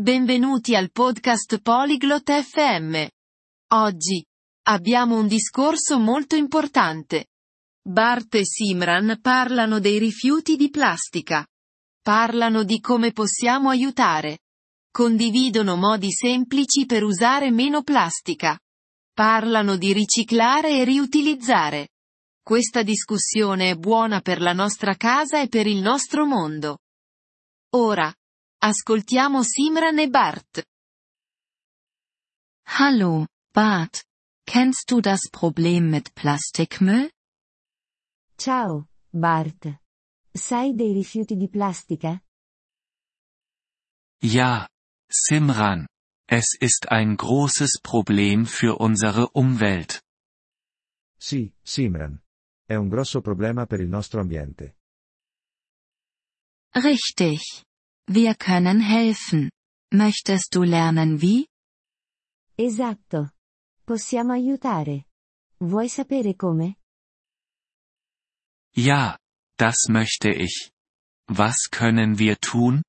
Benvenuti al podcast Polyglot FM. Oggi abbiamo un discorso molto importante. Bart e Simran parlano dei rifiuti di plastica. Parlano di come possiamo aiutare. Condividono modi semplici per usare meno plastica. Parlano di riciclare e riutilizzare. Questa discussione è buona per la nostra casa e per il nostro mondo. Ora, ascoltiamo Simran e Bart. Hallo, Bart. Kennst du das Problem mit Plastikmüll? Ciao, Bart. Sai dei rifiuti di plastica? Ja, Simran. Es ist ein großes Problem für unsere Umwelt. Sì, Simran. È un grosso problema per il nostro ambiente. Richtig. Wir können helfen. Möchtest du lernen wie? Esatto. Possiamo aiutare. Vuoi sapere come? Ja, das möchte ich. Was können wir tun?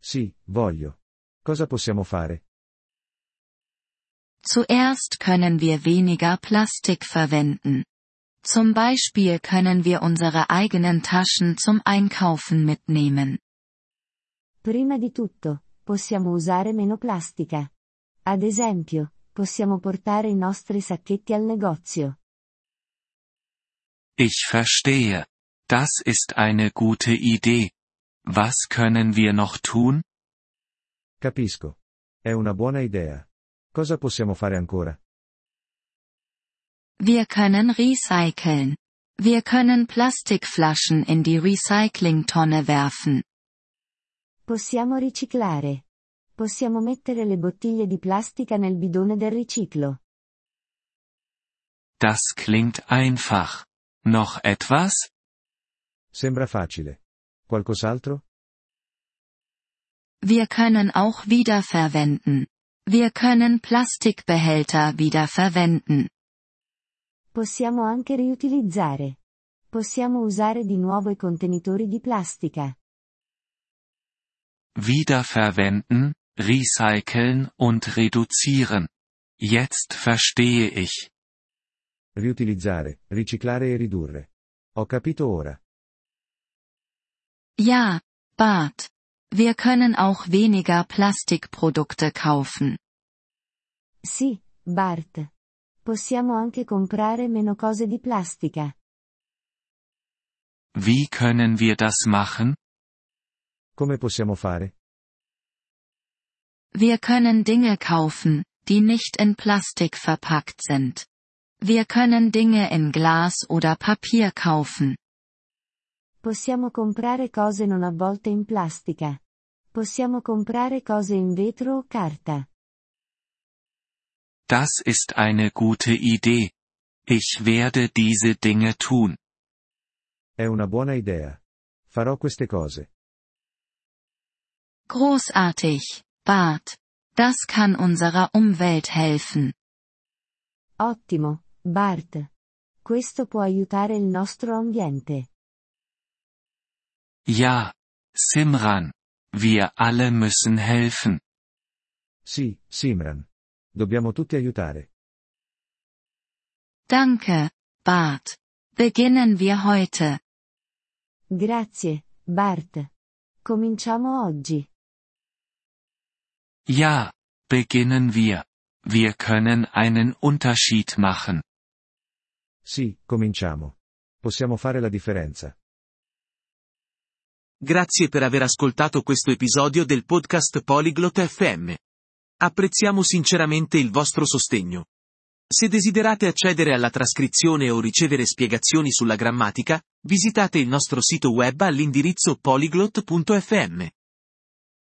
Sì, voglio. Cosa possiamo fare? Zuerst können wir weniger Plastik verwenden. Zum Beispiel können wir unsere eigenen Taschen zum Einkaufen mitnehmen. Prima di tutto, possiamo usare meno plastica. Ad esempio, possiamo portare i nostri sacchetti al negozio. Ich verstehe. Das ist eine gute Idee. Was können wir noch tun? Capisco. È una buona idea. Cosa possiamo fare ancora? Wir können recyceln. Wir können Plastikflaschen in die Recyclingtonne werfen. Possiamo riciclare. Possiamo mettere le bottiglie di plastica nel bidone del riciclo. Das klingt einfach. Noch etwas? Sembra facile. Qualcos'altro? Wir können auch wiederverwenden. Wir können Plastikbehälter wiederverwenden. Possiamo anche riutilizzare. Possiamo usare di nuovo i contenitori di plastica. Wiederverwenden, recyceln und reduzieren. Jetzt verstehe ich. Riutilizzare, riciclare e ridurre. Ho capito ora. Ja, Bart. Wir können auch weniger Plastikprodukte kaufen. Sì, Bart. Possiamo anche comprare meno cose di plastica. Wie können wir das machen? Come possiamo fare? Wir können Dinge kaufen, die nicht in Plastik verpackt sind. Wir können Dinge in Glas oder Papier kaufen. Possiamo comprare cose non avvolte in plastica. Possiamo comprare cose in vetro o carta. Das ist eine gute Idee. Ich werde diese Dinge tun. È una buona idea. Farò queste cose. Großartig, Bart. Das kann unserer Umwelt helfen. Ottimo, Bart. Questo può aiutare il nostro ambiente. Ja, Simran. Wir alle müssen helfen. Sì, Simran. Dobbiamo tutti aiutare. Danke, Bart. Beginnen wir heute. Grazie, Bart. Cominciamo oggi. Ja, beginnen wir. Wir können einen Unterschied machen. Sì, cominciamo. Possiamo fare la differenza. Grazie per aver ascoltato questo episodio del podcast Polyglot FM. Apprezziamo sinceramente il vostro sostegno. Se desiderate accedere alla trascrizione o ricevere spiegazioni sulla grammatica, visitate il nostro sito web all'indirizzo polyglot.fm.